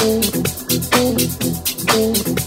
Thank you.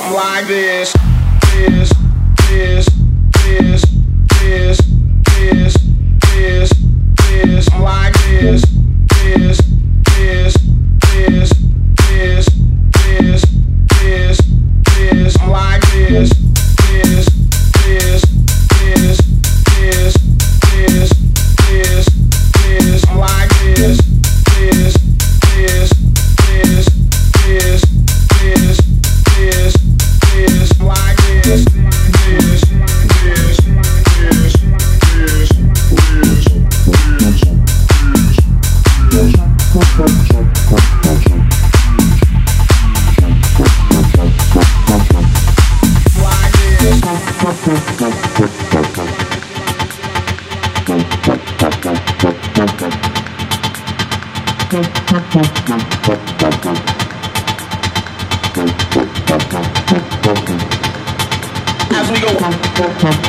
something like this. This, this, this, this, this, this, this, this, like this. As we go.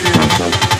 Thank you.